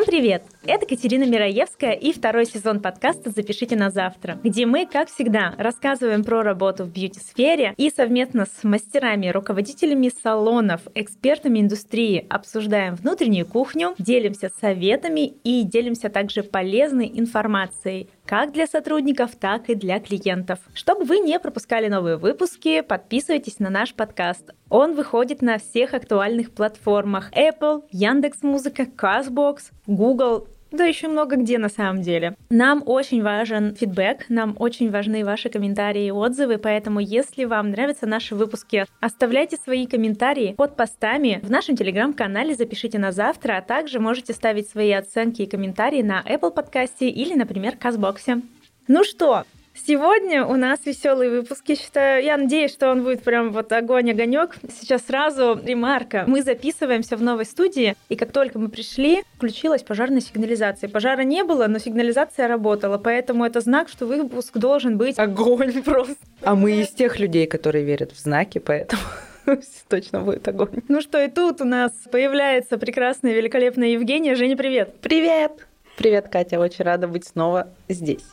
Всем привет! Это Катерина Мираевская и второй сезон подкаста «Запишите на завтра», где мы, как всегда, рассказываем про работу в бьюти-сфере и совместно с мастерами, руководителями салонов, экспертами индустрии обсуждаем внутреннюю кухню, делимся советами и делимся также полезной информацией как для сотрудников, так и для клиентов. Чтобы вы не пропускали новые выпуски, подписывайтесь на наш подкаст. Он выходит на всех актуальных платформах Apple, Яндекс.Музыка, Castbox, Google, да еще много где на самом деле. Нам очень важен фидбэк, нам очень важны ваши комментарии и отзывы, поэтому если вам нравятся наши выпуски, оставляйте свои комментарии под постами в нашем телеграм-канале «Запишите на завтра», а также можете ставить свои оценки и комментарии на Apple подкасте или, например, Казбоксе. Ну что, Сегодня у нас веселый выпуск. Я считаю, я надеюсь, что он будет прям вот огонь-огонек. Сейчас сразу ремарка. Мы записываемся в новой студии, и как только мы пришли, включилась пожарная сигнализация. Пожара не было, но сигнализация работала, поэтому это знак, что выпуск должен быть огонь просто. А мы из тех людей, которые верят в знаки, поэтому точно будет огонь. Ну что, и тут у нас появляется прекрасная, великолепная Евгения. Женя, привет! Привет! Привет, Катя, очень рада быть снова здесь.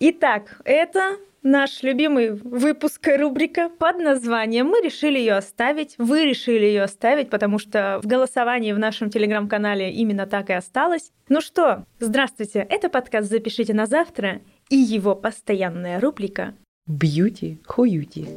Итак, это наш любимый выпуск рубрика под названием. Мы решили ее оставить, вы решили ее оставить, потому что в голосовании в нашем телеграм-канале именно так и осталось. Ну что, здравствуйте, это подкаст «Запишите на завтра» и его постоянная рубрика «Бьюти хуюти».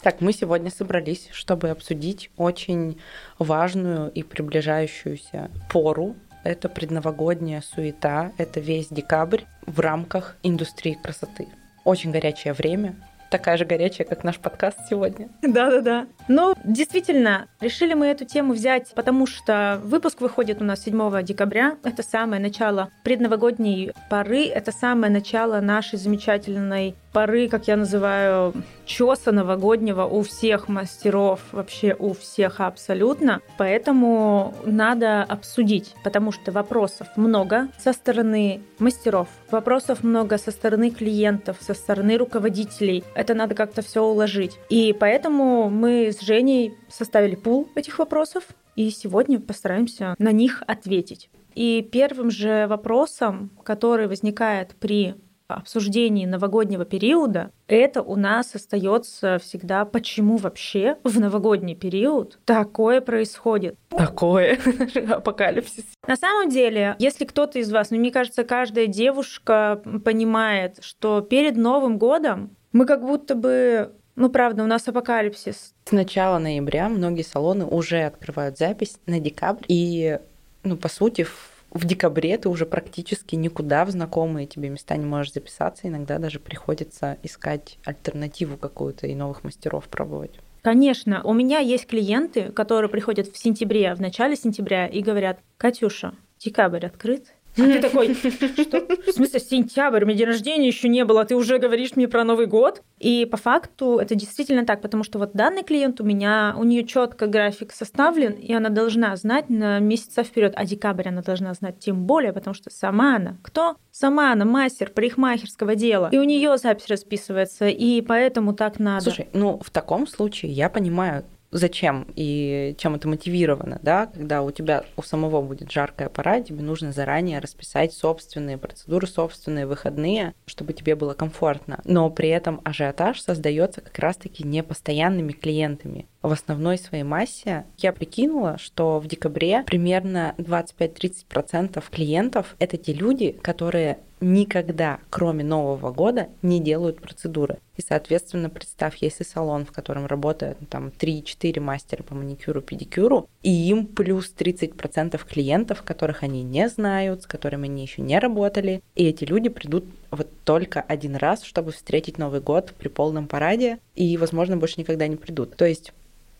Так, мы сегодня собрались, чтобы обсудить очень важную и приближающуюся пору это предновогодняя суета, это весь декабрь в рамках индустрии красоты. Очень горячее время, такая же горячая, как наш подкаст сегодня. Да-да-да. Ну, действительно, решили мы эту тему взять, потому что выпуск выходит у нас 7 декабря. Это самое начало предновогодней поры, это самое начало нашей замечательной поры, как я называю, чеса новогоднего у всех мастеров, вообще у всех абсолютно. Поэтому надо обсудить, потому что вопросов много со стороны мастеров, вопросов много со стороны клиентов, со стороны руководителей. Это надо как-то все уложить. И поэтому мы с Женей составили пул этих вопросов, и сегодня постараемся на них ответить. И первым же вопросом, который возникает при обсуждении новогоднего периода, это у нас остается всегда, почему вообще в новогодний период такое происходит. Такое апокалипсис. На самом деле, если кто-то из вас, ну, мне кажется, каждая девушка понимает, что перед Новым годом мы как будто бы ну, правда, у нас апокалипсис. С начала ноября многие салоны уже открывают запись на декабрь. И, ну, по сути, в декабре ты уже практически никуда в знакомые тебе места не можешь записаться. Иногда даже приходится искать альтернативу какую-то и новых мастеров пробовать. Конечно, у меня есть клиенты, которые приходят в сентябре, в начале сентября и говорят, Катюша, декабрь открыт, а ты такой, что? В смысле, сентябрь, у меня день рождения еще не было, а ты уже говоришь мне про Новый год? И по факту это действительно так, потому что вот данный клиент у меня, у нее четко график составлен, и она должна знать на месяца вперед, а декабрь она должна знать тем более, потому что сама она кто? Сама она мастер парикмахерского дела, и у нее запись расписывается, и поэтому так надо. Слушай, ну в таком случае я понимаю зачем и чем это мотивировано, да, когда у тебя у самого будет жаркая пора, тебе нужно заранее расписать собственные процедуры, собственные выходные, чтобы тебе было комфортно. Но при этом ажиотаж создается как раз-таки непостоянными клиентами. В основной своей массе я прикинула, что в декабре примерно 25-30% клиентов это те люди, которые никогда, кроме Нового года, не делают процедуры. И, соответственно, представь, если салон, в котором работают ну, там 3-4 мастера по маникюру, педикюру, и им плюс 30% клиентов, которых они не знают, с которыми они еще не работали, и эти люди придут вот только один раз, чтобы встретить Новый год при полном параде, и, возможно, больше никогда не придут. То есть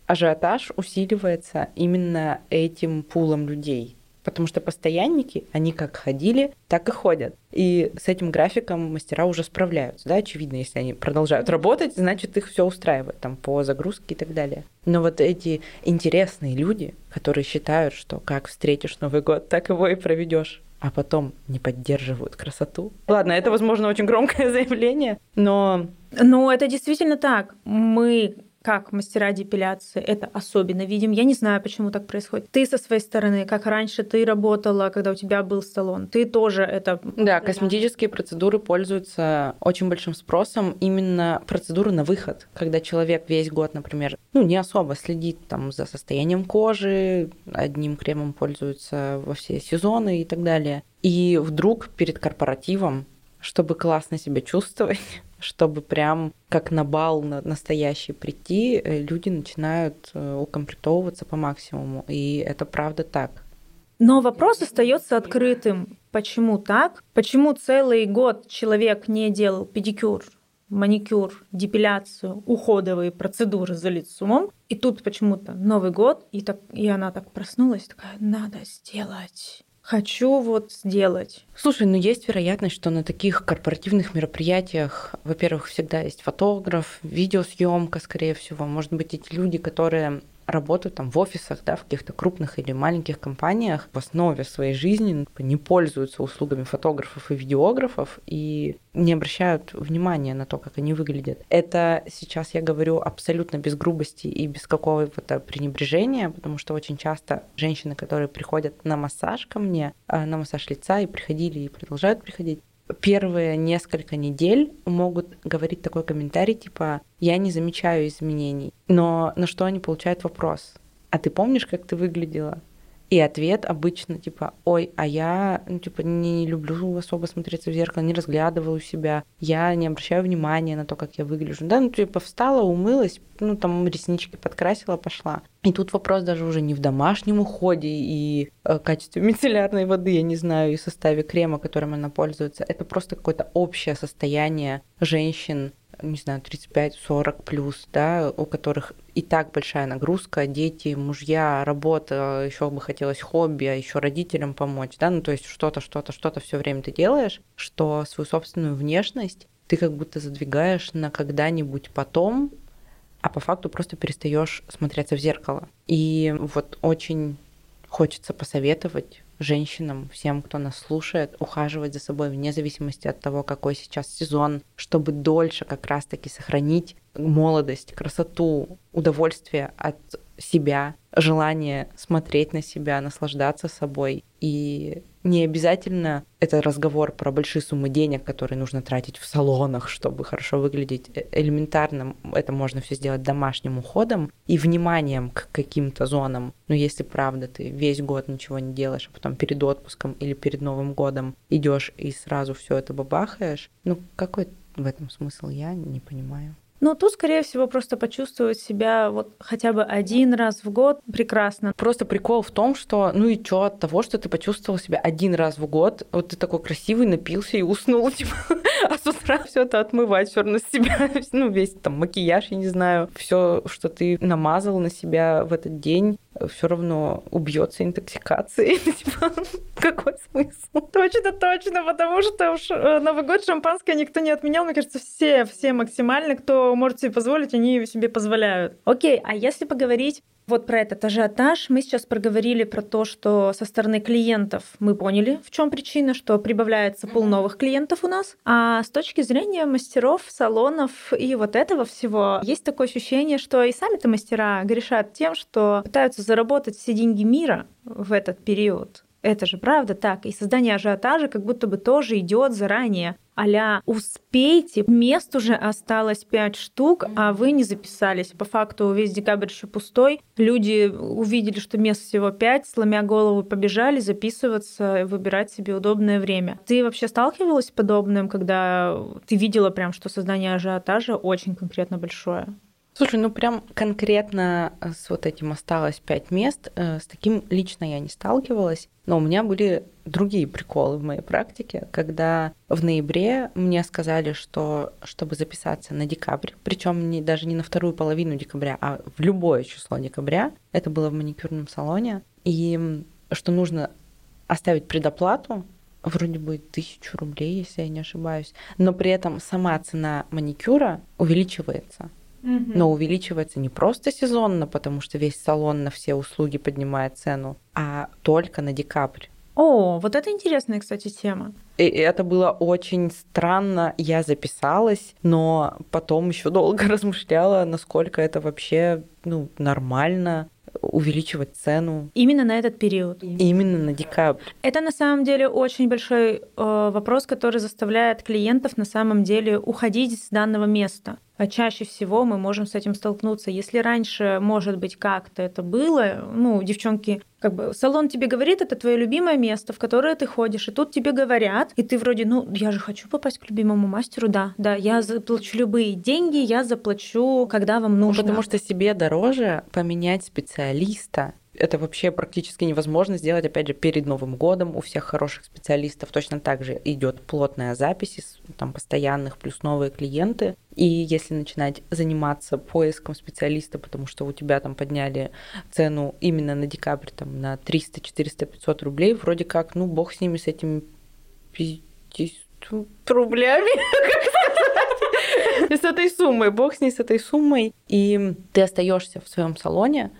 ажиотаж усиливается именно этим пулом людей потому что постоянники, они как ходили, так и ходят. И с этим графиком мастера уже справляются, да, очевидно, если они продолжают работать, значит, их все устраивает там по загрузке и так далее. Но вот эти интересные люди, которые считают, что как встретишь Новый год, так его и проведешь а потом не поддерживают красоту. Ладно, это, возможно, очень громкое заявление, но... Но это действительно так. Мы как мастера депиляции это особенно видим. Я не знаю, почему так происходит. Ты со своей стороны, как раньше ты работала, когда у тебя был салон, ты тоже это... Да, косметические процедуры пользуются очень большим спросом. Именно процедуры на выход, когда человек весь год, например, ну, не особо следит там за состоянием кожи, одним кремом пользуется во все сезоны и так далее. И вдруг перед корпоративом чтобы классно себя чувствовать, чтобы прям как на бал настоящий прийти, э, люди начинают э, укомплектовываться по максимуму. И это правда так. Но вопрос остается открытым. Почему так? Почему целый год человек не делал педикюр, маникюр, депиляцию, уходовые процедуры за лицом, и тут почему-то Новый год, и, так, и она так проснулась, такая, надо сделать хочу вот сделать. Слушай, ну есть вероятность, что на таких корпоративных мероприятиях, во-первых, всегда есть фотограф, видеосъемка, скорее всего. Может быть, эти люди, которые работают там в офисах, да, в каких-то крупных или маленьких компаниях, в основе своей жизни не пользуются услугами фотографов и видеографов и не обращают внимания на то, как они выглядят. Это сейчас я говорю абсолютно без грубости и без какого-то пренебрежения, потому что очень часто женщины, которые приходят на массаж ко мне, а, на массаж лица и приходили и продолжают приходить, первые несколько недель могут говорить такой комментарий, типа «я не замечаю изменений». Но на что они получают вопрос? «А ты помнишь, как ты выглядела?» И ответ обычно типа, ой, а я, ну, типа, не люблю особо смотреться в зеркало, не разглядываю себя, я не обращаю внимания на то, как я выгляжу. Да, ну, типа, встала, умылась, ну, там, реснички подкрасила, пошла. И тут вопрос даже уже не в домашнем уходе и э, качестве мицеллярной воды, я не знаю, и составе крема, которым она пользуется. Это просто какое-то общее состояние женщин не знаю, 35-40 плюс, да, у которых и так большая нагрузка, дети, мужья, работа, еще бы хотелось хобби, а еще родителям помочь, да, ну то есть что-то, что-то, что-то все время ты делаешь, что свою собственную внешность ты как будто задвигаешь на когда-нибудь потом, а по факту просто перестаешь смотреться в зеркало. И вот очень хочется посоветовать женщинам, всем, кто нас слушает, ухаживать за собой вне зависимости от того, какой сейчас сезон, чтобы дольше как раз-таки сохранить молодость, красоту, удовольствие от себя, желание смотреть на себя, наслаждаться собой. И не обязательно это разговор про большие суммы денег, которые нужно тратить в салонах, чтобы хорошо выглядеть. Э, элементарно это можно все сделать домашним уходом и вниманием к каким-то зонам. Но если правда ты весь год ничего не делаешь, а потом перед отпуском или перед Новым годом идешь и сразу все это бабахаешь, ну какой в этом смысл я не понимаю. Ну, тут, скорее всего, просто почувствовать себя вот хотя бы один раз в год прекрасно. Просто прикол в том, что ну и что от того, что ты почувствовал себя один раз в год, вот ты такой красивый, напился и уснул, типа, а с утра все это отмывать все равно с себя, ну, весь там макияж, я не знаю, все, что ты намазал на себя в этот день, все равно убьется интоксикацией. Типа, какой смысл? Точно, точно, потому что уж э, Новый год шампанское никто не отменял. Мне кажется, все, все максимально, кто может себе позволить, они себе позволяют. Окей, а если поговорить вот про этот ажиотаж мы сейчас проговорили про то, что со стороны клиентов мы поняли, в чем причина, что прибавляется пол новых клиентов у нас. А с точки зрения мастеров, салонов и вот этого всего, есть такое ощущение, что и сами-то мастера грешат тем, что пытаются заработать все деньги мира в этот период. Это же правда так. И создание ажиотажа как будто бы тоже идет заранее. Аля, успейте, мест уже осталось пять штук, а вы не записались. По факту весь декабрь еще пустой. Люди увидели, что мест всего пять, сломя голову, побежали записываться, выбирать себе удобное время. Ты вообще сталкивалась с подобным, когда ты видела прям, что создание ажиотажа очень конкретно большое? Слушай, ну прям конкретно э, с вот этим осталось пять мест. Э, с таким лично я не сталкивалась. Но у меня были другие приколы в моей практике, когда в ноябре мне сказали, что чтобы записаться на декабрь, причем не, даже не на вторую половину декабря, а в любое число декабря, это было в маникюрном салоне, и что нужно оставить предоплату, вроде бы тысячу рублей, если я не ошибаюсь, но при этом сама цена маникюра увеличивается но увеличивается не просто сезонно, потому что весь салон на все услуги поднимает цену, а только на декабрь. О, вот это интересная, кстати, тема. И это было очень странно. Я записалась, но потом еще долго размышляла, насколько это вообще ну, нормально увеличивать цену. Именно на этот период. Именно на декабрь. Это на самом деле очень большой э, вопрос, который заставляет клиентов на самом деле уходить с данного места. А чаще всего мы можем с этим столкнуться. Если раньше, может быть, как-то это было, ну, девчонки, как бы салон тебе говорит, это твое любимое место, в которое ты ходишь, и тут тебе говорят, и ты вроде, ну, я же хочу попасть к любимому мастеру, да, да, я заплачу любые деньги, я заплачу, когда вам нужно. Потому что себе дороже поменять специалиста, это вообще практически невозможно сделать, опять же, перед Новым годом. У всех хороших специалистов точно так же идет плотная запись из там, постоянных плюс новые клиенты. И если начинать заниматься поиском специалиста, потому что у тебя там подняли цену именно на декабрь там, на 300, 400, 500 рублей, вроде как, ну, бог с ними, с этими 50 рублями, с этой суммой, бог с ней, с этой суммой. И ты остаешься в своем салоне,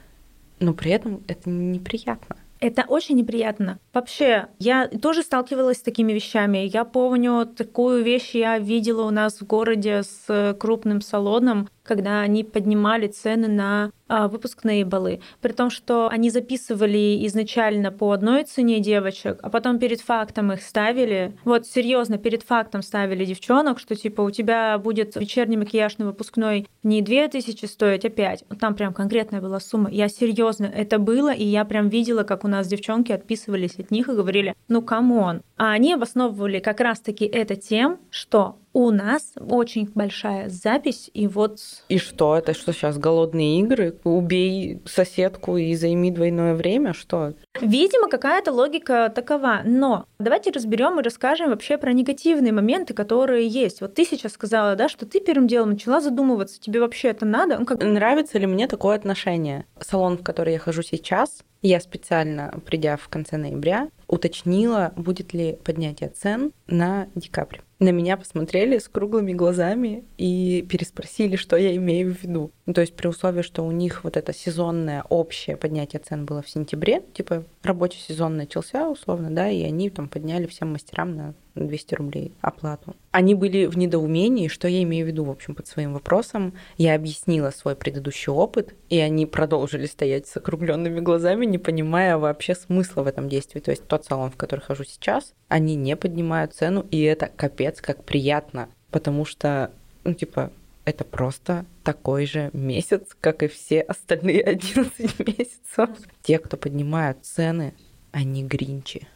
но при этом это неприятно. Это очень неприятно. Вообще, я тоже сталкивалась с такими вещами. Я помню, такую вещь я видела у нас в городе с крупным салоном, когда они поднимали цены на а, выпускные балы. При том, что они записывали изначально по одной цене девочек, а потом перед фактом их ставили. Вот серьезно, перед фактом ставили девчонок, что типа у тебя будет вечерний макияж на выпускной не 2000 стоить, а 5. Вот там прям конкретная была сумма. Я серьезно, это было, и я прям видела, как у нас девчонки отписывались от них и говорили, ну come on. А они обосновывали как раз-таки это тем, что у нас очень большая запись, и вот... И что? Это что сейчас, голодные игры? Убей соседку и займи двойное время? Что? Видимо, какая-то логика такова. Но давайте разберем и расскажем вообще про негативные моменты, которые есть. Вот ты сейчас сказала, да, что ты первым делом начала задумываться, тебе вообще это надо? Ну, как... Нравится ли мне такое отношение? Салон, в который я хожу сейчас, я специально, придя в конце ноября, уточнила, будет ли поднятие цен на декабрь на меня посмотрели с круглыми глазами и переспросили, что я имею в виду. Ну, то есть при условии, что у них вот это сезонное общее поднятие цен было в сентябре, типа рабочий сезон начался условно, да, и они там подняли всем мастерам на 200 рублей оплату. Они были в недоумении, что я имею в виду, в общем, под своим вопросом. Я объяснила свой предыдущий опыт, и они продолжили стоять с округленными глазами, не понимая вообще смысла в этом действии. То есть тот салон, в который хожу сейчас, они не поднимают цену, и это капец как приятно, потому что, ну, типа, это просто такой же месяц, как и все остальные 11 месяцев. Те, кто поднимают цены, они гринчи.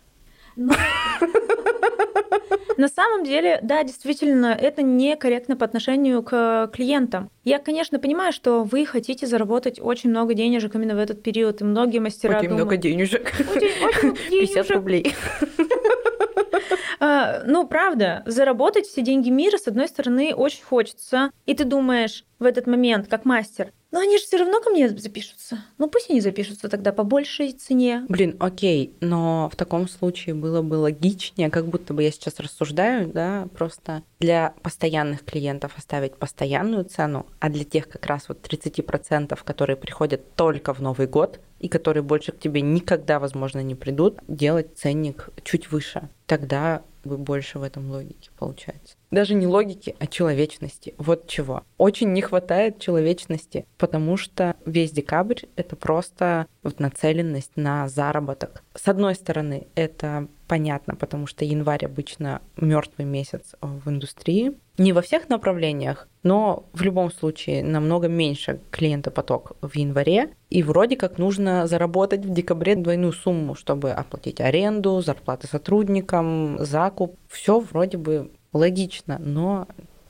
Ну, на самом деле, да, действительно, это некорректно по отношению к клиентам. Я, конечно, понимаю, что вы хотите заработать очень много денежек именно в этот период, и многие мастера Очень думают, много денежек. Очень, очень 50 рублей. А, ну, правда, заработать все деньги мира, с одной стороны, очень хочется. И ты думаешь в этот момент, как мастер, но они же все равно ко мне запишутся. Ну пусть они запишутся тогда по большей цене. Блин, окей, но в таком случае было бы логичнее, как будто бы я сейчас рассуждаю, да, просто для постоянных клиентов оставить постоянную цену, а для тех как раз вот 30%, которые приходят только в Новый год и которые больше к тебе никогда, возможно, не придут, делать ценник чуть выше. Тогда больше в этом логике получается. Даже не логики, а человечности. Вот чего. Очень не хватает человечности, потому что весь декабрь — это просто вот нацеленность на заработок. С одной стороны, это понятно, потому что январь обычно мертвый месяц в индустрии. Не во всех направлениях, но в любом случае намного меньше клиентопоток в январе. И вроде как нужно заработать в декабре двойную сумму, чтобы оплатить аренду, зарплаты сотрудникам, закуп. Все вроде бы логично, но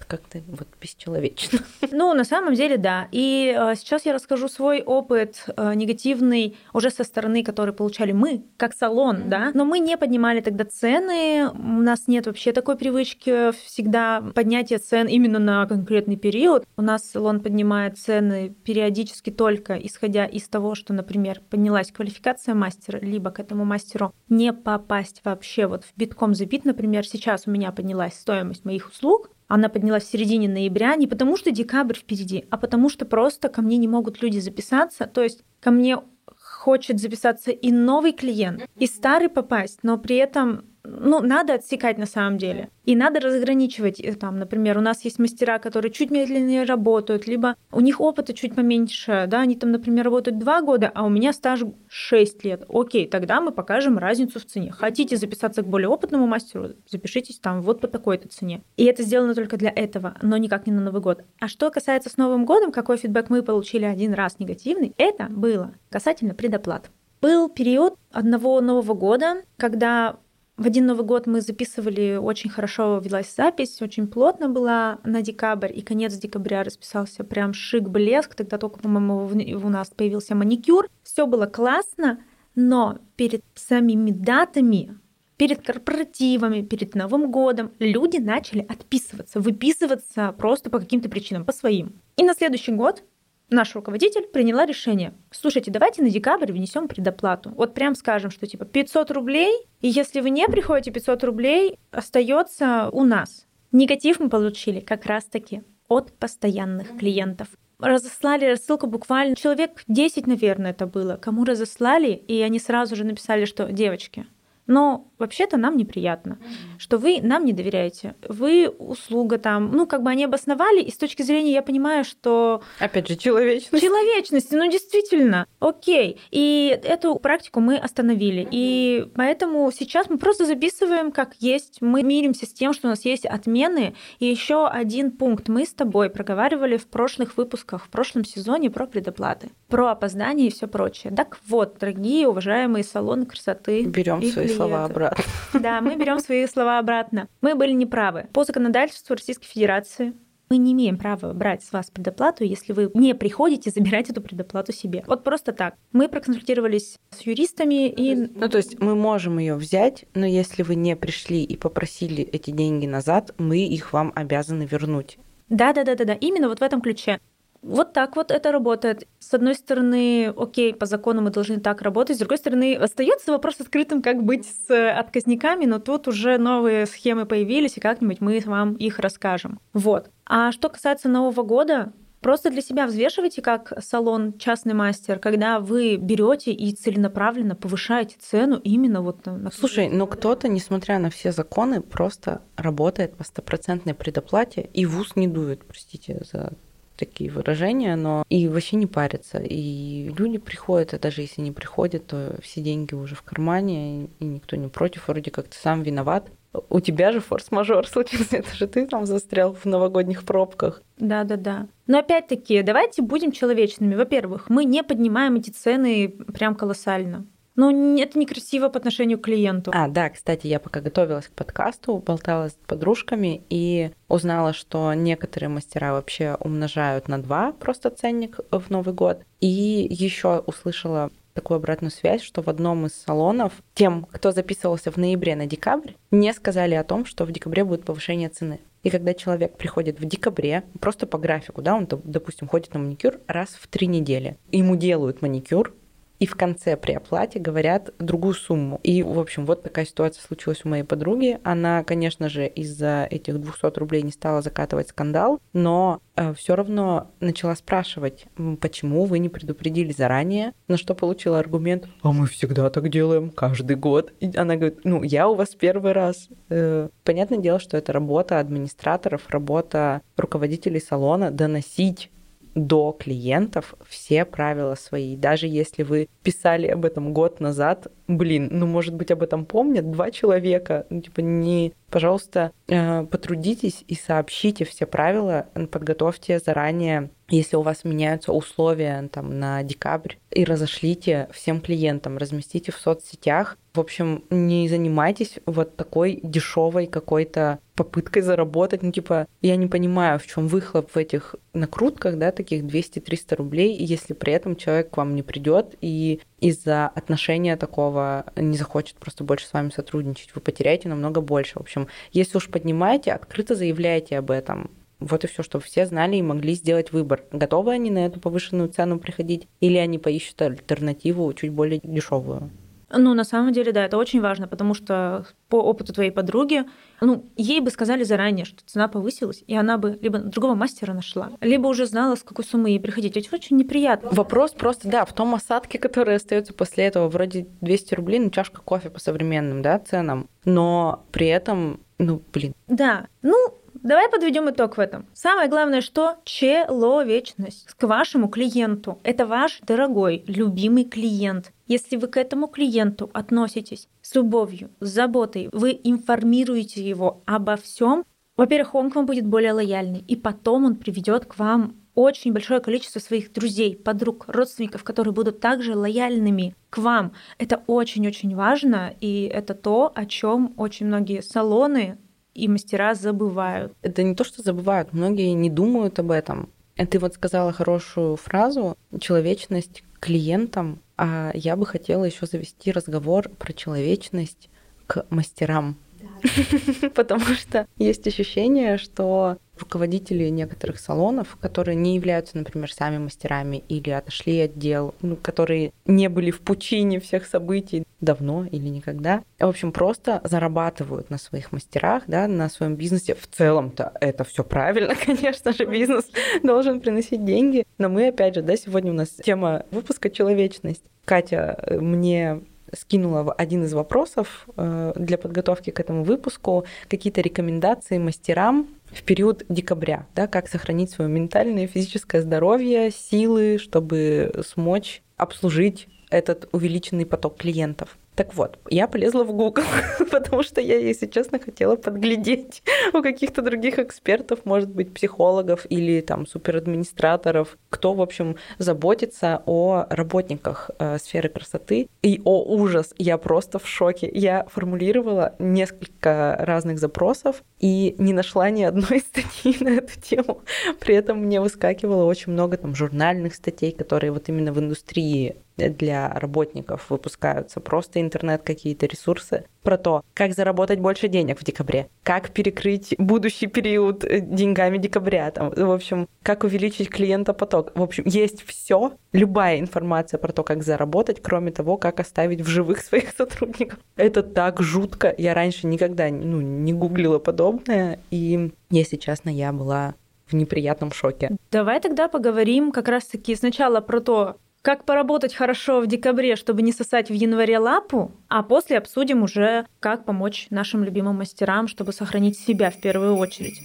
как-то вот бесчеловечно. Ну, на самом деле, да. И э, сейчас я расскажу свой опыт э, негативный уже со стороны, который получали мы, как салон, mm-hmm. да. Но мы не поднимали тогда цены. У нас нет вообще такой привычки всегда поднятия цен именно на конкретный период. У нас салон поднимает цены периодически только исходя из того, что, например, поднялась квалификация мастера, либо к этому мастеру не попасть вообще вот в битком забит, например, сейчас у меня поднялась стоимость моих услуг, она поднялась в середине ноября не потому, что декабрь впереди, а потому что просто ко мне не могут люди записаться. То есть ко мне хочет записаться и новый клиент, и старый попасть, но при этом ну, надо отсекать на самом деле. И надо разграничивать. Э, там, например, у нас есть мастера, которые чуть медленнее работают, либо у них опыта чуть поменьше, да, они там, например, работают два года, а у меня стаж 6 лет. Окей, тогда мы покажем разницу в цене. Хотите записаться к более опытному мастеру, запишитесь там вот по такой-то цене. И это сделано только для этого, но никак не на Новый год. А что касается с Новым годом, какой фидбэк мы получили один раз негативный, это было касательно предоплат. Был период одного Нового года, когда в один Новый год мы записывали, очень хорошо велась запись, очень плотно была на декабрь, и конец декабря расписался прям шик-блеск, тогда только, по-моему, у нас появился маникюр. Все было классно, но перед самими датами перед корпоративами, перед Новым годом люди начали отписываться, выписываться просто по каким-то причинам, по своим. И на следующий год наш руководитель приняла решение. Слушайте, давайте на декабрь внесем предоплату. Вот прям скажем, что типа 500 рублей, и если вы не приходите, 500 рублей остается у нас. Негатив мы получили как раз-таки от постоянных клиентов. Разослали рассылку буквально человек 10, наверное, это было. Кому разослали, и они сразу же написали, что девочки, но вообще-то нам неприятно, mm-hmm. что вы нам не доверяете. Вы услуга там, ну, как бы они обосновали, и с точки зрения я понимаю, что... Опять же, человечность. Человечность, ну, действительно, окей. И эту практику мы остановили. Mm-hmm. И поэтому сейчас мы просто записываем как есть. Мы миримся с тем, что у нас есть отмены. И еще один пункт. Мы с тобой проговаривали в прошлых выпусках, в прошлом сезоне про предоплаты, про опоздание и все прочее. Так вот, дорогие, уважаемые салоны красоты. Берем свои слова обратно. Да, мы берем свои слова обратно. Мы были неправы. По законодательству Российской Федерации мы не имеем права брать с вас предоплату, если вы не приходите забирать эту предоплату себе. Вот просто так. Мы проконсультировались с юристами и... Ну, то есть мы можем ее взять, но если вы не пришли и попросили эти деньги назад, мы их вам обязаны вернуть. Да, да, да, да, да. Именно вот в этом ключе. Вот так вот это работает. С одной стороны, окей, по закону мы должны так работать, с другой стороны, остается вопрос открытым, как быть с отказниками, но тут уже новые схемы появились, и как-нибудь мы вам их расскажем. Вот. А что касается Нового года, Просто для себя взвешивайте как салон частный мастер, когда вы берете и целенаправленно повышаете цену именно вот на... Слушай, но кто-то, несмотря на все законы, просто работает по стопроцентной предоплате и в ус не дует, простите за такие выражения, но и вообще не парятся. И люди приходят, а даже если не приходят, то все деньги уже в кармане, и никто не против, вроде как ты сам виноват. У тебя же форс-мажор случился, это же ты там застрял в новогодних пробках. Да, да, да. Но опять-таки, давайте будем человечными. Во-первых, мы не поднимаем эти цены прям колоссально. Но это некрасиво по отношению к клиенту. А, да, кстати, я пока готовилась к подкасту, болтала с подружками и узнала, что некоторые мастера вообще умножают на два просто ценник в Новый год. И еще услышала такую обратную связь, что в одном из салонов тем, кто записывался в ноябре на декабрь, не сказали о том, что в декабре будет повышение цены. И когда человек приходит в декабре, просто по графику, да, он, допустим, ходит на маникюр раз в три недели, ему делают маникюр, и в конце при оплате говорят другую сумму. И, в общем, вот такая ситуация случилась у моей подруги. Она, конечно же, из-за этих 200 рублей не стала закатывать скандал, но э, все равно начала спрашивать, почему вы не предупредили заранее, на что получила аргумент, а мы всегда так делаем, каждый год. И она говорит, ну, я у вас первый раз. Э, понятное дело, что это работа администраторов, работа руководителей салона доносить до клиентов все правила свои. Даже если вы писали об этом год назад, блин, ну, может быть, об этом помнят два человека. Ну, типа, не... Пожалуйста, э, потрудитесь и сообщите все правила, подготовьте заранее, если у вас меняются условия там, на декабрь, и разошлите всем клиентам, разместите в соцсетях. В общем, не занимайтесь вот такой дешевой какой-то попыткой заработать. Ну, типа, я не понимаю, в чем выхлоп в этих накрутках, да, таких 200-300 рублей, если при этом человек к вам не придет и из-за отношения такого не захочет просто больше с вами сотрудничать, вы потеряете намного больше. В общем, если уж поднимаете, открыто заявляйте об этом. Вот и все, чтобы все знали и могли сделать выбор. Готовы они на эту повышенную цену приходить или они поищут альтернативу чуть более дешевую. Ну, на самом деле, да, это очень важно, потому что по опыту твоей подруги, ну, ей бы сказали заранее, что цена повысилась, и она бы либо другого мастера нашла, либо уже знала, с какой суммы ей приходить. Это очень неприятно. Вопрос просто, да, в том осадке, который остается после этого, вроде 200 рублей, ну, чашка кофе по современным, да, ценам, но при этом, ну, блин. Да, ну, Давай подведем итог в этом. Самое главное, что человечность к вашему клиенту. Это ваш дорогой, любимый клиент. Если вы к этому клиенту относитесь с любовью, с заботой, вы информируете его обо всем, во-первых, он к вам будет более лояльный, и потом он приведет к вам очень большое количество своих друзей, подруг, родственников, которые будут также лояльными к вам. Это очень-очень важно, и это то, о чем очень многие салоны и мастера забывают. Это не то, что забывают, многие не думают об этом. Ты вот сказала хорошую фразу «человечность клиентам», а я бы хотела еще завести разговор про человечность к мастерам. Потому что есть ощущение, что руководители некоторых салонов, которые не являются, например, сами мастерами или отошли от дел, ну, которые не были в пучине всех событий давно или никогда, в общем, просто зарабатывают на своих мастерах, да, на своем бизнесе. В целом-то это все правильно, конечно же, бизнес должен приносить деньги. Но мы, опять же, да, сегодня у нас тема выпуска «Человечность». Катя э, мне скинула один из вопросов э, для подготовки к этому выпуску, какие-то рекомендации мастерам в период декабря, да, как сохранить свое ментальное и физическое здоровье, силы, чтобы смочь обслужить этот увеличенный поток клиентов. Так вот, я полезла в Google, потому что я, если честно, хотела подглядеть у каких-то других экспертов, может быть, психологов или там суперадминистраторов, кто, в общем, заботится о работниках э, сферы красоты. И, о ужас, я просто в шоке. Я формулировала несколько разных запросов и не нашла ни одной статьи на эту тему. При этом мне выскакивало очень много там журнальных статей, которые вот именно в индустрии для работников выпускаются, просто интернет какие-то ресурсы про то, как заработать больше денег в декабре, как перекрыть будущий период э, деньгами декабря, там, в общем, как увеличить клиентопоток. В общем, есть все, любая информация про то, как заработать, кроме того, как оставить в живых своих сотрудников. Это так жутко. Я раньше никогда ну, не гуглила подобное, и, если честно, я была в неприятном шоке. Давай тогда поговорим как раз-таки сначала про то, как поработать хорошо в декабре, чтобы не сосать в январе лапу, а после обсудим уже, как помочь нашим любимым мастерам, чтобы сохранить себя в первую очередь.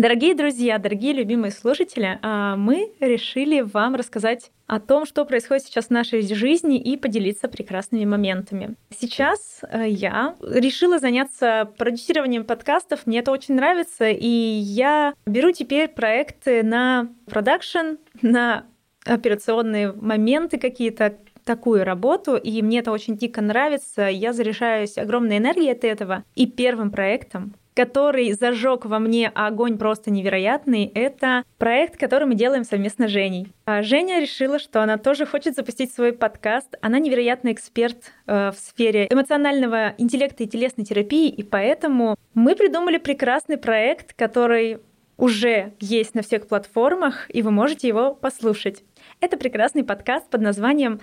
Дорогие друзья, дорогие любимые слушатели, а, мы решили вам рассказать о том, что происходит сейчас в нашей жизни и поделиться прекрасными моментами. Сейчас э, я решила заняться продюсированием подкастов, мне это очень нравится, и я беру теперь проекты на продакшн, на операционные моменты какие-то, такую работу, и мне это очень дико нравится. Я заряжаюсь огромной энергией от этого. И первым проектом который зажег во мне огонь просто невероятный, это проект, который мы делаем совместно с Женей. А Женя решила, что она тоже хочет запустить свой подкаст. Она невероятный эксперт э, в сфере эмоционального интеллекта и телесной терапии, и поэтому мы придумали прекрасный проект, который уже есть на всех платформах, и вы можете его послушать. Это прекрасный подкаст под названием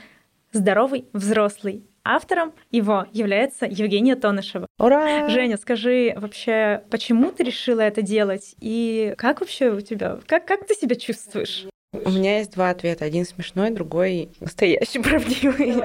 «Здоровый взрослый». Автором его является Евгения Тонышева. Ура! Женя, скажи вообще, почему ты решила это делать? И как вообще у тебя, как, как ты себя чувствуешь? У меня есть два ответа. Один смешной, другой настоящий, правдивый.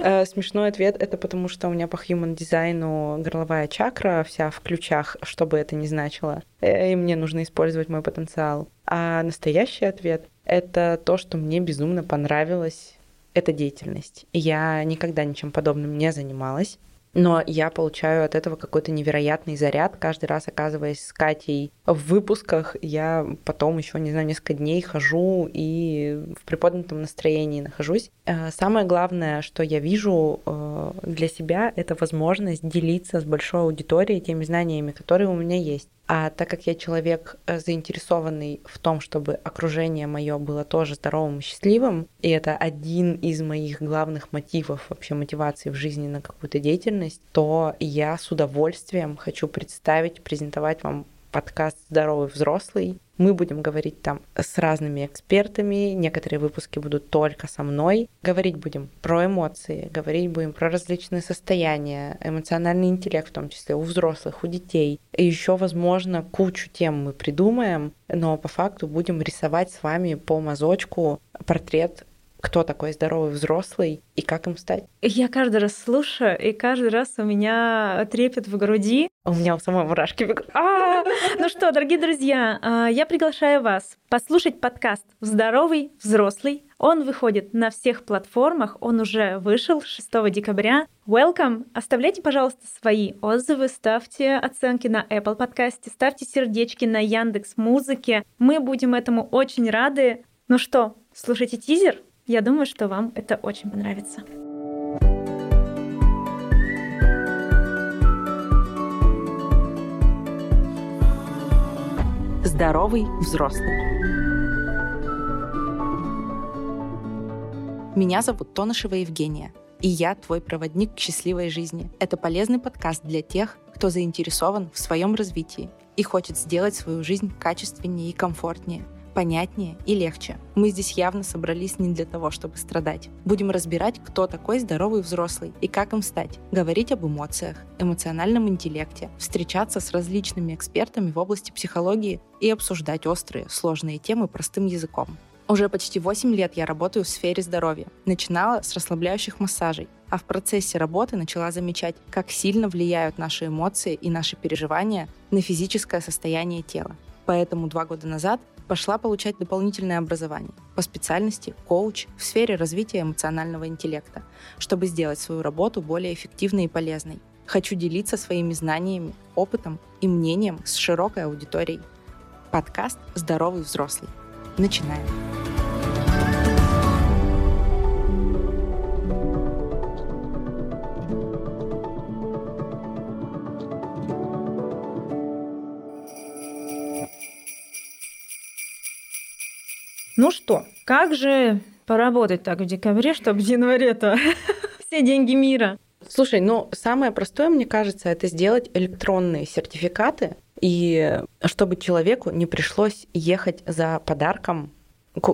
Э, смешной ответ — это потому, что у меня по human дизайну горловая чакра вся в ключах, что бы это ни значило. Э, и мне нужно использовать мой потенциал. А настоящий ответ — это то, что мне безумно понравилось эта деятельность. Я никогда ничем подобным не занималась. Но я получаю от этого какой-то невероятный заряд. Каждый раз, оказываясь с Катей в выпусках, я потом еще, не знаю, несколько дней хожу и в приподнятом настроении нахожусь. Э, самое главное, что я вижу э, для себя, это возможность делиться с большой аудиторией теми знаниями, которые у меня есть. А так как я человек э, заинтересованный в том, чтобы окружение мое было тоже здоровым и счастливым, и это один из моих главных мотивов вообще мотивации в жизни на какую-то деятельность, то я с удовольствием хочу представить, презентовать вам подкаст «Здоровый взрослый». Мы будем говорить там с разными экспертами, некоторые выпуски будут только со мной. Говорить будем про эмоции, говорить будем про различные состояния, эмоциональный интеллект в том числе у взрослых, у детей. И еще, возможно, кучу тем мы придумаем, но по факту будем рисовать с вами по мазочку портрет кто такой здоровый взрослый и как им стать. Я каждый раз слушаю, и каждый раз у меня трепет в груди. У меня у самой мурашки бегут. А, ну что, дорогие друзья, а, я приглашаю вас послушать подкаст «Здоровый взрослый». Он выходит на всех платформах, он уже вышел 6 декабря. Welcome! Оставляйте, пожалуйста, свои отзывы, ставьте оценки на Apple подкасте, ставьте сердечки на Яндекс Музыке. Мы будем этому очень рады. Ну что, слушайте тизер, я думаю, что вам это очень понравится. Здоровый взрослый. Меня зовут Тонышева Евгения, и я твой проводник к счастливой жизни. Это полезный подкаст для тех, кто заинтересован в своем развитии и хочет сделать свою жизнь качественнее и комфортнее – понятнее и легче. Мы здесь явно собрались не для того, чтобы страдать. Будем разбирать, кто такой здоровый взрослый и как им стать. Говорить об эмоциях, эмоциональном интеллекте, встречаться с различными экспертами в области психологии и обсуждать острые, сложные темы простым языком. Уже почти 8 лет я работаю в сфере здоровья. Начинала с расслабляющих массажей, а в процессе работы начала замечать, как сильно влияют наши эмоции и наши переживания на физическое состояние тела. Поэтому два года назад пошла получать дополнительное образование по специальности коуч в сфере развития эмоционального интеллекта, чтобы сделать свою работу более эффективной и полезной. Хочу делиться своими знаниями, опытом и мнением с широкой аудиторией. Подкаст «Здоровый взрослый». Начинаем. Ну что, как же поработать так в декабре, чтобы в январе-то все деньги мира? Слушай, ну самое простое, мне кажется, это сделать электронные сертификаты, и чтобы человеку не пришлось ехать за подарком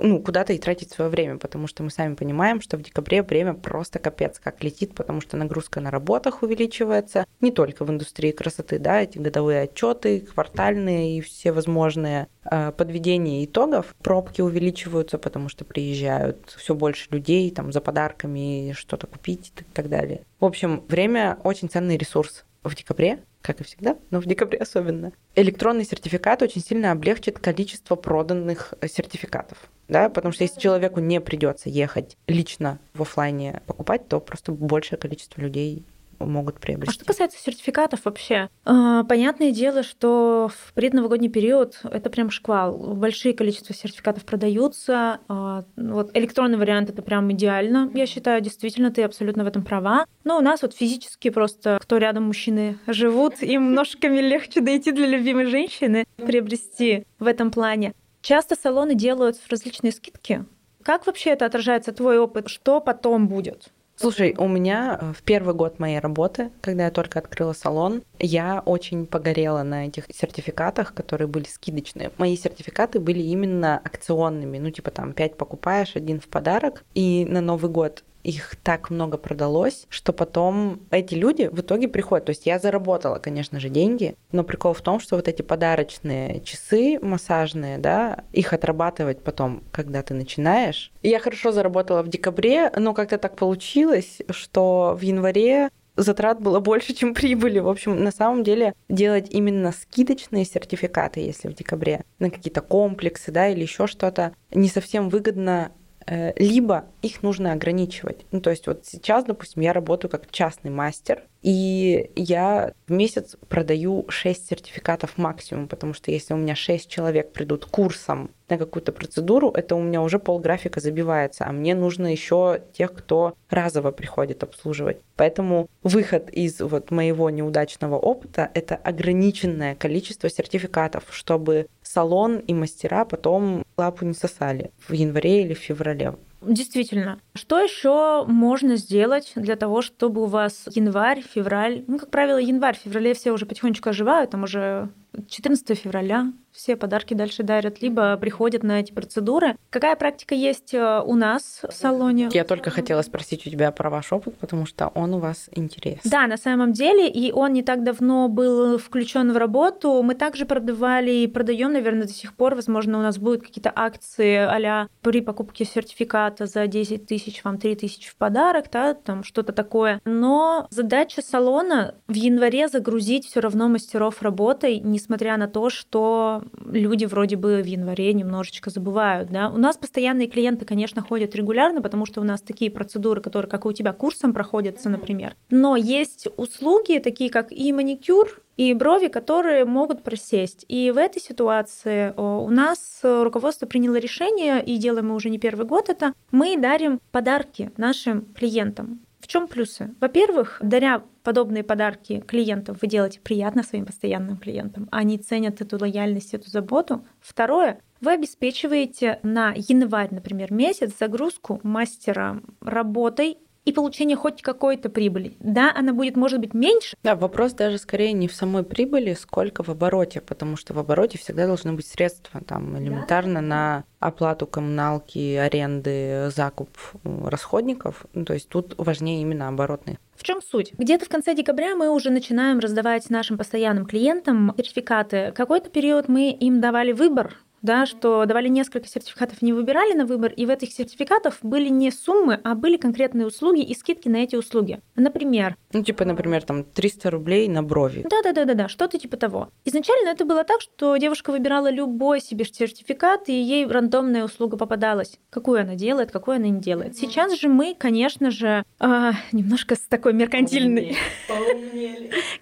ну, куда-то и тратить свое время, потому что мы сами понимаем, что в декабре время просто капец как летит, потому что нагрузка на работах увеличивается, не только в индустрии красоты, да, эти годовые отчеты, квартальные и все возможные э, подведения итогов, пробки увеличиваются, потому что приезжают все больше людей там за подарками, что-то купить и так далее. В общем, время очень ценный ресурс в декабре, как и всегда, но в декабре особенно. Электронный сертификат очень сильно облегчит количество проданных сертификатов. Да, потому что если человеку не придется ехать лично в офлайне покупать, то просто большее количество людей могут приобрести. А что касается сертификатов вообще, а, понятное дело, что в предновогодний период это прям шквал. Большие количество сертификатов продаются. А, вот электронный вариант это прям идеально. Я считаю, действительно, ты абсолютно в этом права. Но у нас вот физически просто, кто рядом мужчины живут, им ножками легче дойти для любимой женщины, приобрести в этом плане. Часто салоны делают различные скидки. Как вообще это отражается твой опыт? Что потом будет? Слушай, у меня э, в первый год моей работы, когда я только открыла салон, я очень погорела на этих сертификатах, которые были скидочные. Мои сертификаты были именно акционными, ну типа там 5 покупаешь, один в подарок. И на Новый год их так много продалось, что потом эти люди в итоге приходят. То есть я заработала, конечно же, деньги, но прикол в том, что вот эти подарочные часы массажные, да, их отрабатывать потом, когда ты начинаешь. Я хорошо заработала в декабре, но как-то так получилось, что в январе затрат было больше, чем прибыли. В общем, на самом деле делать именно скидочные сертификаты, если в декабре, на какие-то комплексы, да, или еще что-то, не совсем выгодно либо их нужно ограничивать. Ну, то есть вот сейчас, допустим, я работаю как частный мастер, и я в месяц продаю 6 сертификатов максимум, потому что если у меня 6 человек придут курсом на какую-то процедуру, это у меня уже полграфика забивается, а мне нужно еще тех, кто разово приходит обслуживать. Поэтому выход из вот моего неудачного опыта — это ограниченное количество сертификатов, чтобы салон и мастера потом лапу не сосали в январе или в феврале. Действительно. Что еще можно сделать для того, чтобы у вас январь, февраль, ну, как правило, январь, феврале все уже потихонечку оживают, там уже 14 февраля все подарки дальше дарят, либо приходят на эти процедуры. Какая практика есть э, у нас в салоне? Я только хотела спросить у тебя про ваш опыт, потому что он у вас интересен. Да, на самом деле, и он не так давно был включен в работу. Мы также продавали и продаем, наверное, до сих пор. Возможно, у нас будут какие-то акции а при покупке сертификата за 10 тысяч, вам 3 тысячи в подарок, да, там что-то такое. Но задача салона в январе загрузить все равно мастеров работой, несмотря на то, что люди вроде бы в январе немножечко забывают. Да? У нас постоянные клиенты, конечно, ходят регулярно, потому что у нас такие процедуры, которые, как и у тебя, курсом проходятся, например. Но есть услуги, такие как и маникюр, и брови, которые могут просесть. И в этой ситуации у нас руководство приняло решение, и делаем мы уже не первый год это, мы дарим подарки нашим клиентам. В чем плюсы? Во-первых, даря подобные подарки клиентам, вы делаете приятно своим постоянным клиентам. Они ценят эту лояльность, эту заботу. Второе, вы обеспечиваете на январь, например, месяц загрузку мастера работой и получение хоть какой-то прибыли. Да, она будет, может быть, меньше. Да, вопрос даже скорее не в самой прибыли, сколько в обороте, потому что в обороте всегда должны быть средства, там, элементарно да? на оплату коммуналки, аренды, закуп расходников. Ну, то есть тут важнее именно оборотные. В чем суть? Где-то в конце декабря мы уже начинаем раздавать нашим постоянным клиентам сертификаты. Какой-то период мы им давали выбор да, что давали несколько сертификатов, не выбирали на выбор, и в этих сертификатах были не суммы, а были конкретные услуги и скидки на эти услуги. Например... Ну, типа, например, там 300 рублей на брови. Да-да-да-да, что-то типа того. Изначально это было так, что девушка выбирала любой себе сертификат, и ей рандомная услуга попадалась. Какую она делает, какую она не делает. Сейчас же мы, конечно же, э, немножко с такой меркантильной...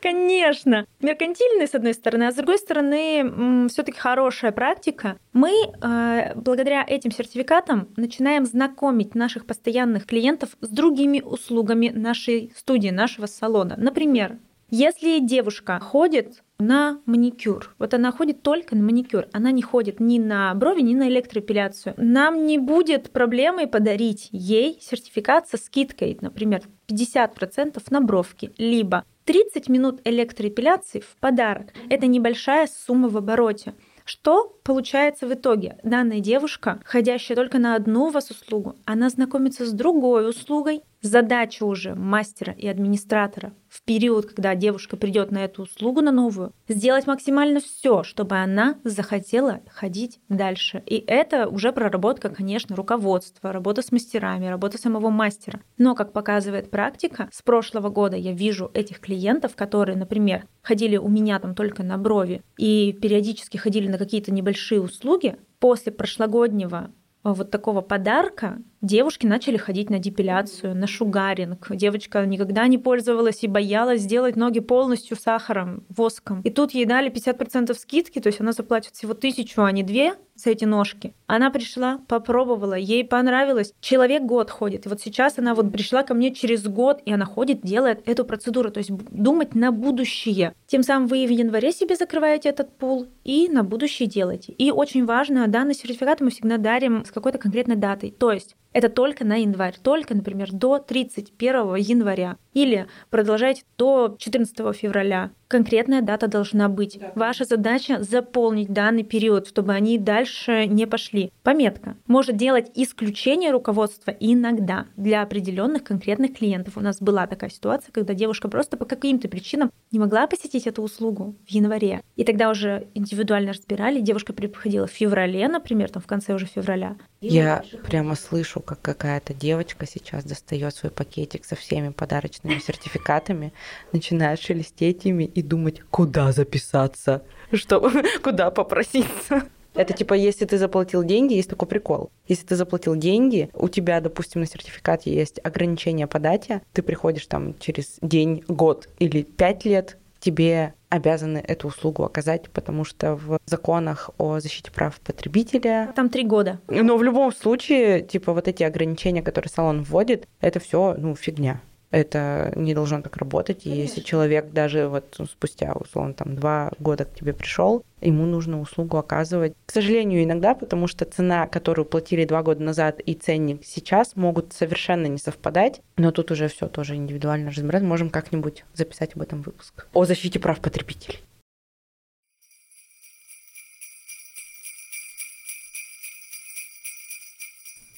Конечно. Меркантильной, с одной стороны, а с другой стороны, все таки хорошая практика, мы э, благодаря этим сертификатам начинаем знакомить наших постоянных клиентов с другими услугами нашей студии, нашего салона. Например, если девушка ходит на маникюр. Вот она ходит только на маникюр. Она не ходит ни на брови, ни на электроэпиляцию. Нам не будет проблемой подарить ей сертификат со скидкой, например, 50% на бровки, либо 30 минут электроэпиляции в подарок. Это небольшая сумма в обороте. Что получается в итоге? Данная девушка, ходящая только на одну у вас услугу, она знакомится с другой услугой. Задача уже мастера и администратора в период, когда девушка придет на эту услугу, на новую, сделать максимально все, чтобы она захотела ходить дальше. И это уже проработка, конечно, руководства, работа с мастерами, работа самого мастера. Но, как показывает практика, с прошлого года я вижу этих клиентов, которые, например, ходили у меня там только на брови и периодически ходили на какие-то небольшие услуги, после прошлогоднего вот такого подарка девушки начали ходить на депиляцию, на шугаринг. Девочка никогда не пользовалась и боялась сделать ноги полностью сахаром, воском. И тут ей дали 50% скидки, то есть она заплатит всего тысячу, а не две за эти ножки. Она пришла, попробовала, ей понравилось. Человек год ходит. И вот сейчас она вот пришла ко мне через год, и она ходит, делает эту процедуру. То есть думать на будущее. Тем самым вы в январе себе закрываете этот пул, и на будущее делаете. И очень важно, данный сертификат мы всегда дарим с какой-то конкретной датой. То есть это только на январь, только, например, до 31 января или продолжайте до 14 февраля. Конкретная дата должна быть. Да. Ваша задача заполнить данный период, чтобы они дальше не пошли. Пометка. Может делать исключение руководства иногда для определенных конкретных клиентов. У нас была такая ситуация, когда девушка просто по каким-то причинам не могла посетить эту услугу в январе. И тогда уже индивидуально разбирали. Девушка приходила в феврале, например, там в конце уже февраля. Я прямо слышу, как какая-то девочка сейчас достает свой пакетик со всеми подарочными сертификатами, начинает шелестеть ими и думать, куда записаться, что, куда попроситься. Это типа, если ты заплатил деньги, есть такой прикол. Если ты заплатил деньги, у тебя, допустим, на сертификате есть ограничение по дате, ты приходишь там через день, год или пять лет, тебе обязаны эту услугу оказать, потому что в законах о защите прав потребителя... Там три года. Но в любом случае, типа, вот эти ограничения, которые салон вводит, это все, ну, фигня. Это не должно так работать. И если человек даже вот спустя, условно, там два года к тебе пришел, ему нужно услугу оказывать. К сожалению, иногда, потому что цена, которую платили два года назад, и ценник сейчас могут совершенно не совпадать. Но тут уже все тоже индивидуально разбирать. Можем как-нибудь записать об этом выпуск. О защите прав потребителей.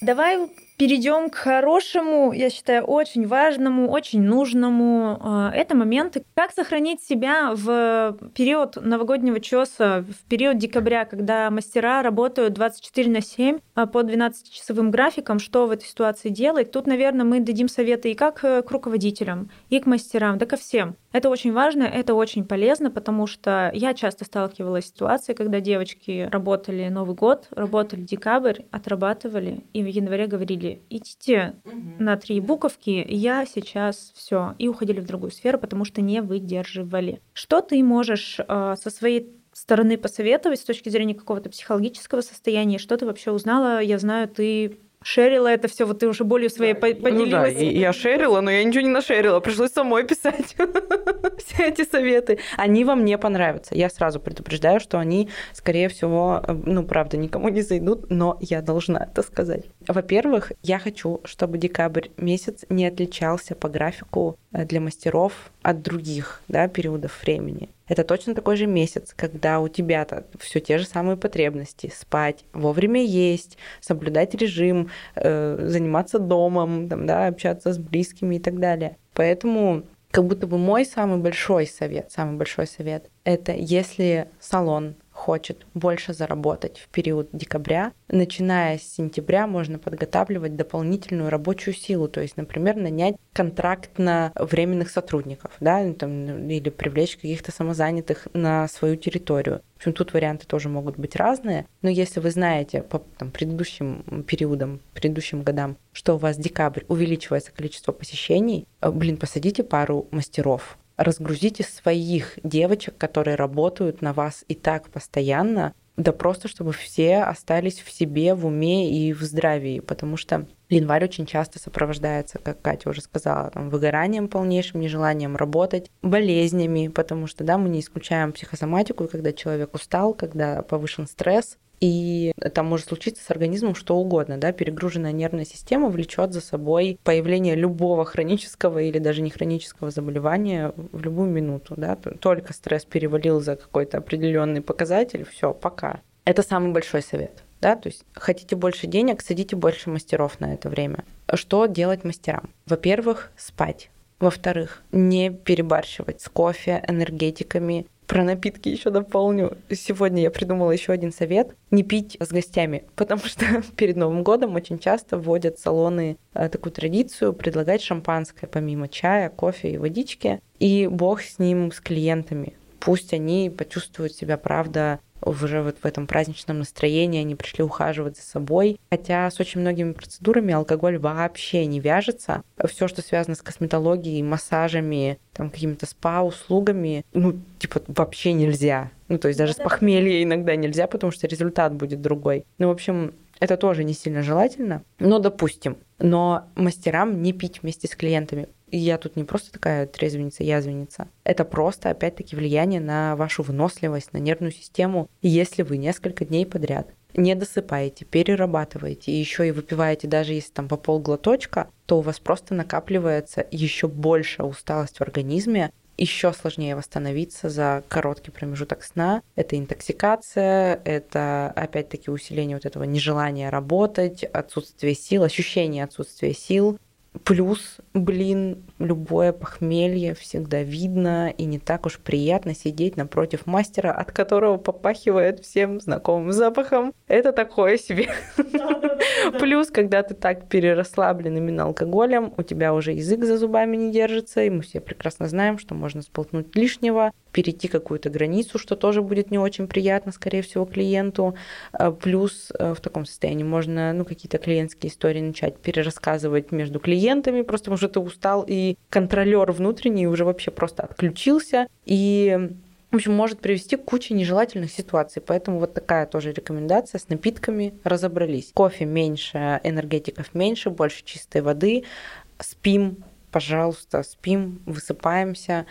Давай перейдем к хорошему, я считаю, очень важному, очень нужному. А, это моменты, как сохранить себя в период новогоднего чеса, в период декабря, когда мастера работают 24 на 7 а, по 12-часовым графикам, что в этой ситуации делать. Тут, наверное, мы дадим советы и как э, к руководителям, и к мастерам, да ко всем. Это очень важно, это очень полезно, потому что я часто сталкивалась с ситуацией, когда девочки работали Новый год, работали декабрь, отрабатывали, и в январе говорили, идите угу. на три буковки, я сейчас все, и уходили в другую сферу, потому что не выдерживали. Что ты можешь э, со своей стороны посоветовать с точки зрения какого-то психологического состояния? Что ты вообще узнала? Я знаю, ты шерила это все, вот ты уже болью своей поделилась. Ну да, я шерила, но я ничего не нашерила, пришлось самой писать все эти советы. Они вам не понравятся. Я сразу предупреждаю, что они, скорее всего, ну, правда, никому не зайдут, но я должна это сказать. Во-первых, я хочу, чтобы декабрь месяц не отличался по графику э, для мастеров от других да, периодов времени. Это точно такой же месяц, когда у тебя-то все те же самые потребности. Спать, вовремя есть, соблюдать режим, э, заниматься домом, там, да, общаться с близкими и так далее. Поэтому как будто бы мой самый большой совет, самый большой совет, это если салон хочет больше заработать в период декабря, начиная с сентября можно подготавливать дополнительную рабочую силу, то есть, например, нанять контрактно временных сотрудников, да, там, или привлечь каких-то самозанятых на свою территорию. В общем, тут варианты тоже могут быть разные, но если вы знаете по там, предыдущим периодам, предыдущим годам, что у вас декабрь увеличивается количество посещений, э, блин, посадите пару мастеров, разгрузите своих девочек, которые работают на вас и так постоянно, да просто чтобы все остались в себе, в уме и в здравии, потому что январь очень часто сопровождается, как Катя уже сказала, там, выгоранием полнейшим, нежеланием работать, болезнями, потому что, да, мы не исключаем психосоматику, когда человек устал, когда повышен стресс, и там может случиться с организмом что угодно, да, перегруженная нервная система влечет за собой появление любого хронического или даже не хронического заболевания в любую минуту, да, только стресс перевалил за какой-то определенный показатель, все, пока. Это самый большой совет. Да, то есть хотите больше денег, садите больше мастеров на это время. Что делать мастерам? Во-первых, спать. Во-вторых, не перебарщивать с кофе, энергетиками, про напитки еще дополню. Сегодня я придумала еще один совет. Не пить с гостями, потому что перед Новым годом очень часто вводят салоны э, такую традицию предлагать шампанское помимо чая, кофе и водички. И бог с ним, с клиентами. Пусть они почувствуют себя, правда, уже вот в этом праздничном настроении они пришли ухаживать за собой. Хотя с очень многими процедурами алкоголь вообще не вяжется. Все, что связано с косметологией, массажами, там какими-то спа-услугами, ну, типа, вообще нельзя. Ну, то есть даже с похмелья иногда нельзя, потому что результат будет другой. Ну, в общем, это тоже не сильно желательно, но допустим. Но мастерам не пить вместе с клиентами. Я тут не просто такая трезвенница, язвенница. Это просто, опять-таки, влияние на вашу выносливость, на нервную систему. Если вы несколько дней подряд не досыпаете, перерабатываете и еще и выпиваете, даже если там по полглоточка, то у вас просто накапливается еще больше усталость в организме, еще сложнее восстановиться за короткий промежуток сна. Это интоксикация, это опять-таки усиление вот этого нежелания работать, отсутствие сил, ощущение отсутствия сил. Плюс, блин, любое похмелье всегда видно, и не так уж приятно сидеть напротив мастера, от которого попахивает всем знакомым запахом. Это такое себе. Плюс, когда ты так перерасслаблен именно алкоголем, у тебя уже язык за зубами не держится, и мы все прекрасно знаем, что можно сполтнуть лишнего, перейти какую-то границу, что тоже будет не очень приятно, скорее всего, клиенту. А плюс э, в таком состоянии можно ну, какие-то клиентские истории начать перерассказывать между клиентами, просто потому что ты устал, и контролер внутренний уже вообще просто отключился. И в общем, может привести к куче нежелательных ситуаций. Поэтому вот такая тоже рекомендация. С напитками разобрались. Кофе меньше, энергетиков меньше, больше чистой воды. Спим, пожалуйста, спим, высыпаемся.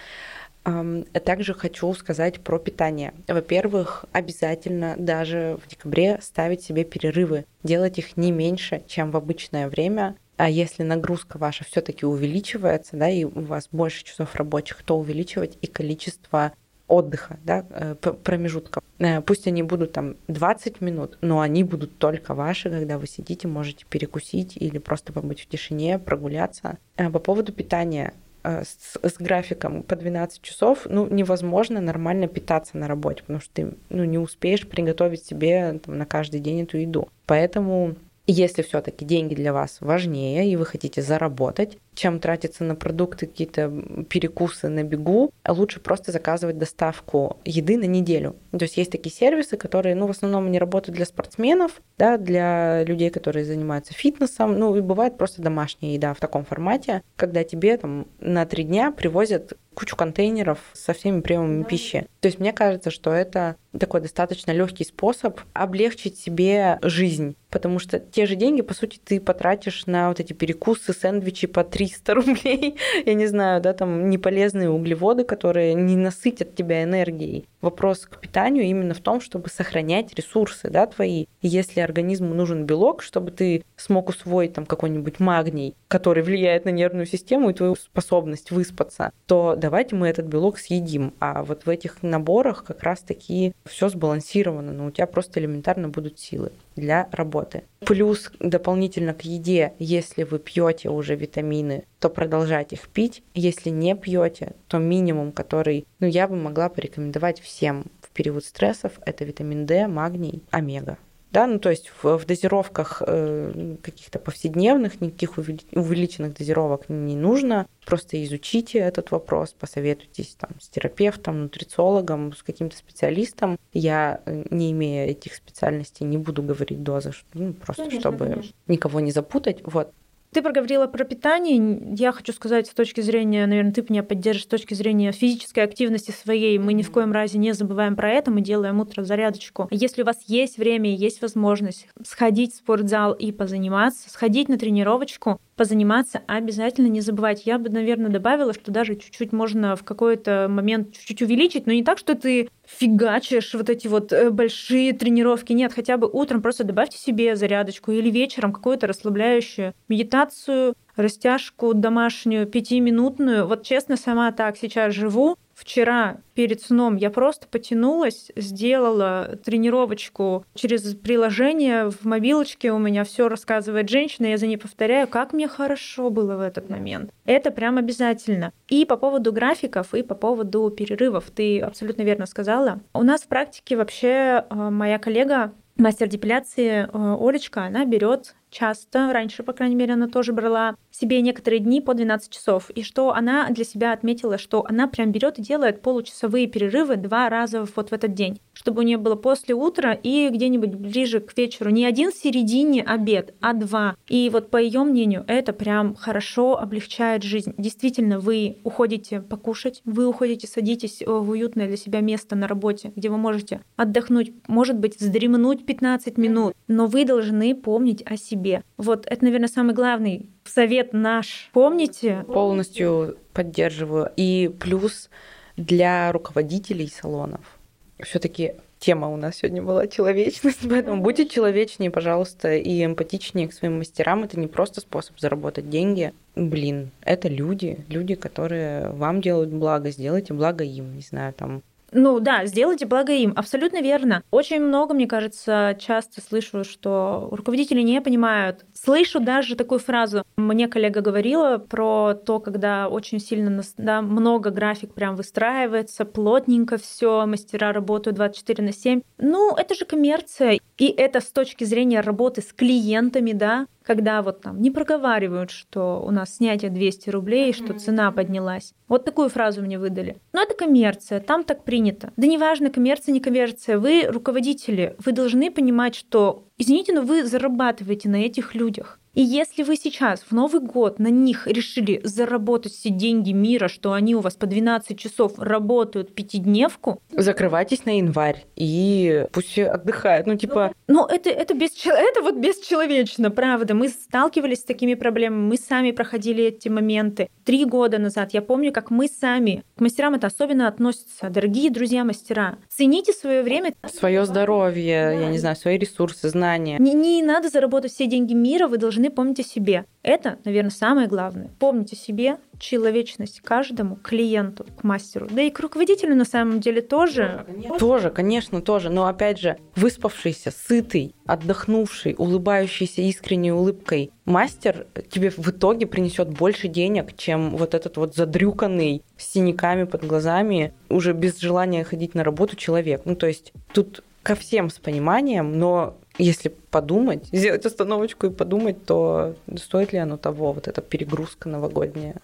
Также хочу сказать про питание. Во-первых, обязательно даже в декабре ставить себе перерывы, делать их не меньше, чем в обычное время. А если нагрузка ваша все-таки увеличивается, да, и у вас больше часов рабочих, то увеличивать и количество отдыха, да, э, промежутков. Э, пусть они будут там 20 минут, но они будут только ваши, когда вы сидите, можете перекусить или просто побыть в тишине, прогуляться. Э, по поводу питания с, с графиком по 12 часов, ну, невозможно нормально питаться на работе, потому что ты ну, не успеешь приготовить себе там, на каждый день эту еду. Поэтому если все-таки деньги для вас важнее и вы хотите заработать, чем тратиться на продукты, какие-то перекусы на бегу, лучше просто заказывать доставку еды на неделю. То есть есть такие сервисы, которые, ну, в основном они работают для спортсменов, да, для людей, которые занимаются фитнесом, ну, и бывает просто домашняя еда в таком формате, когда тебе там на три дня привозят кучу контейнеров со всеми приемами пищи. То есть мне кажется, что это такой достаточно легкий способ облегчить себе жизнь, потому что те же деньги, по сути, ты потратишь на вот эти перекусы, сэндвичи по 300 рублей, я не знаю, да, там неполезные углеводы, которые не насытят тебя энергией. Вопрос к питанию именно в том, чтобы сохранять ресурсы, да, твои. Если организму нужен белок, чтобы ты смог усвоить там какой-нибудь магний, который влияет на нервную систему и твою способность выспаться, то давайте мы этот белок съедим. А вот в этих наборах как раз-таки все сбалансировано, но у тебя просто элементарно будут силы для работы. Плюс дополнительно к еде, если вы пьете уже витамины, то продолжать их пить. Если не пьете, то минимум, который ну, я бы могла порекомендовать всем в период стрессов, это витамин D, магний, омега. Да, ну то есть в, в дозировках э, каких-то повседневных никаких увеличенных дозировок не нужно. Просто изучите этот вопрос, посоветуйтесь там с терапевтом, нутрициологом, с каким-то специалистом. Я, э, не имея этих специальностей, не буду говорить дозы, ну, просто конечно, чтобы конечно. никого не запутать. Вот. Ты проговорила про питание. Я хочу сказать с точки зрения, наверное, ты меня поддержишь с точки зрения физической активности своей. Мы ни в коем разе не забываем про это. Мы делаем утро зарядочку. Если у вас есть время, есть возможность сходить в спортзал и позаниматься, сходить на тренировочку, позаниматься, обязательно не забывать. Я бы, наверное, добавила, что даже чуть-чуть можно в какой-то момент чуть-чуть увеличить, но не так, что ты фигачишь вот эти вот э, большие тренировки. Нет, хотя бы утром просто добавьте себе зарядочку или вечером какую-то расслабляющую медитацию, растяжку домашнюю, пятиминутную. Вот честно, сама так сейчас живу. Вчера перед сном я просто потянулась, сделала тренировочку через приложение в мобилочке. У меня все рассказывает женщина, я за ней повторяю, как мне хорошо было в этот момент. Это прям обязательно. И по поводу графиков, и по поводу перерывов. Ты абсолютно верно сказала. У нас в практике вообще э, моя коллега мастер депиляции э, Олечка, она берет часто, раньше, по крайней мере, она тоже брала себе некоторые дни по 12 часов. И что она для себя отметила, что она прям берет и делает получасовые перерывы два раза вот в этот день, чтобы у нее было после утра и где-нибудь ближе к вечеру не один в середине обед, а два. И вот по ее мнению, это прям хорошо облегчает жизнь. Действительно, вы уходите покушать, вы уходите, садитесь в уютное для себя место на работе, где вы можете отдохнуть, может быть, вздремнуть 15 минут, но вы должны помнить о себе. Вот это, наверное, самый главный совет наш. Помните? Полностью поддерживаю. И плюс для руководителей салонов. Все-таки тема у нас сегодня была человечность, поэтому будьте человечнее, пожалуйста, и эмпатичнее к своим мастерам. Это не просто способ заработать деньги. Блин, это люди, люди, которые вам делают благо, сделайте благо им, не знаю, там ну да, сделайте благо им. Абсолютно верно. Очень много, мне кажется, часто слышу, что руководители не понимают. Слышу даже такую фразу. Мне коллега говорила про то, когда очень сильно да, много график прям выстраивается, плотненько все, мастера работают 24 на 7. Ну, это же коммерция. И это с точки зрения работы с клиентами, да, когда вот там не проговаривают, что у нас снятие 200 рублей, что цена поднялась. Вот такую фразу мне выдали. Но это коммерция, там так принято. Да неважно, коммерция, не коммерция, вы руководители, вы должны понимать, что, извините, но вы зарабатываете на этих людях. И если вы сейчас в Новый год на них решили заработать все деньги мира, что они у вас по 12 часов работают пятидневку, закрывайтесь на январь и пусть отдыхают. Ну, типа... Ну, это, это, бесчел... это вот бесчеловечно, правда. Мы сталкивались с такими проблемами, мы сами проходили эти моменты. Три года назад я помню, как мы сами, к мастерам это особенно относится. Дорогие друзья мастера, цените свое время. Свое здоровье, да. я не знаю, свои ресурсы, знания. Не, не надо заработать все деньги мира, вы должны помнить о себе. Это, наверное, самое главное. Помните себе, человечность каждому клиенту, к мастеру. Да и к руководителю на самом деле тоже. Тоже, конечно, тоже. Но опять же, выспавшийся, сытый, отдохнувший, улыбающийся искренней улыбкой мастер тебе в итоге принесет больше денег, чем вот этот вот задрюканный с синяками под глазами, уже без желания ходить на работу человек. Ну, то есть тут ко всем с пониманием, но если подумать, сделать остановочку и подумать, то стоит ли оно того, вот эта перегрузка новогодняя.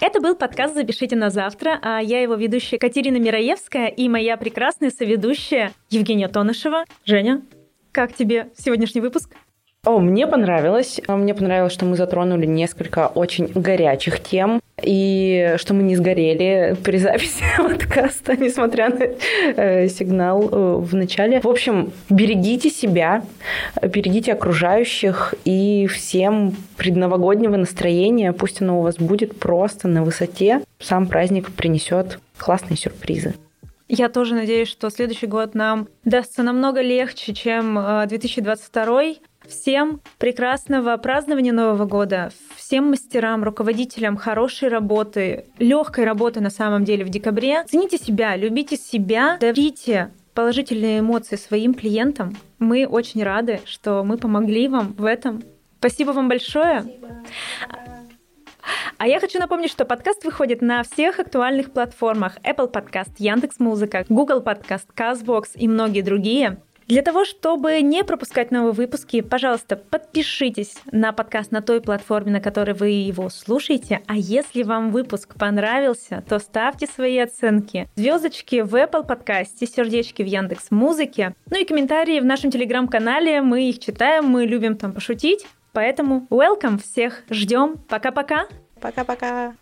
Это был подкаст «Запишите на завтра», а я его ведущая Катерина Мираевская и моя прекрасная соведущая Евгения Тонышева. Женя, как тебе сегодняшний выпуск? О, мне понравилось. Мне понравилось, что мы затронули несколько очень горячих тем, и что мы не сгорели при записи подкаста, несмотря на э, сигнал э, в начале. В общем, берегите себя, берегите окружающих, и всем предновогоднего настроения, пусть оно у вас будет просто на высоте, сам праздник принесет классные сюрпризы. Я тоже надеюсь, что следующий год нам дастся намного легче, чем 2022. Всем прекрасного празднования Нового года, всем мастерам, руководителям хорошей работы, легкой работы на самом деле в декабре. Цените себя, любите себя, дарите положительные эмоции своим клиентам. Мы очень рады, что мы помогли вам в этом. Спасибо вам большое. Спасибо. А я хочу напомнить, что подкаст выходит на всех актуальных платформах Apple Podcast, Яндекс.Музыка, Google Podcast, CastBox и многие другие. Для того, чтобы не пропускать новые выпуски, пожалуйста, подпишитесь на подкаст на той платформе, на которой вы его слушаете. А если вам выпуск понравился, то ставьте свои оценки. Звездочки в Apple подкасте, сердечки в Яндекс Музыке. Ну и комментарии в нашем телеграм-канале. Мы их читаем, мы любим там пошутить. Поэтому welcome всех, ждем. Пока-пока. Пока-пока.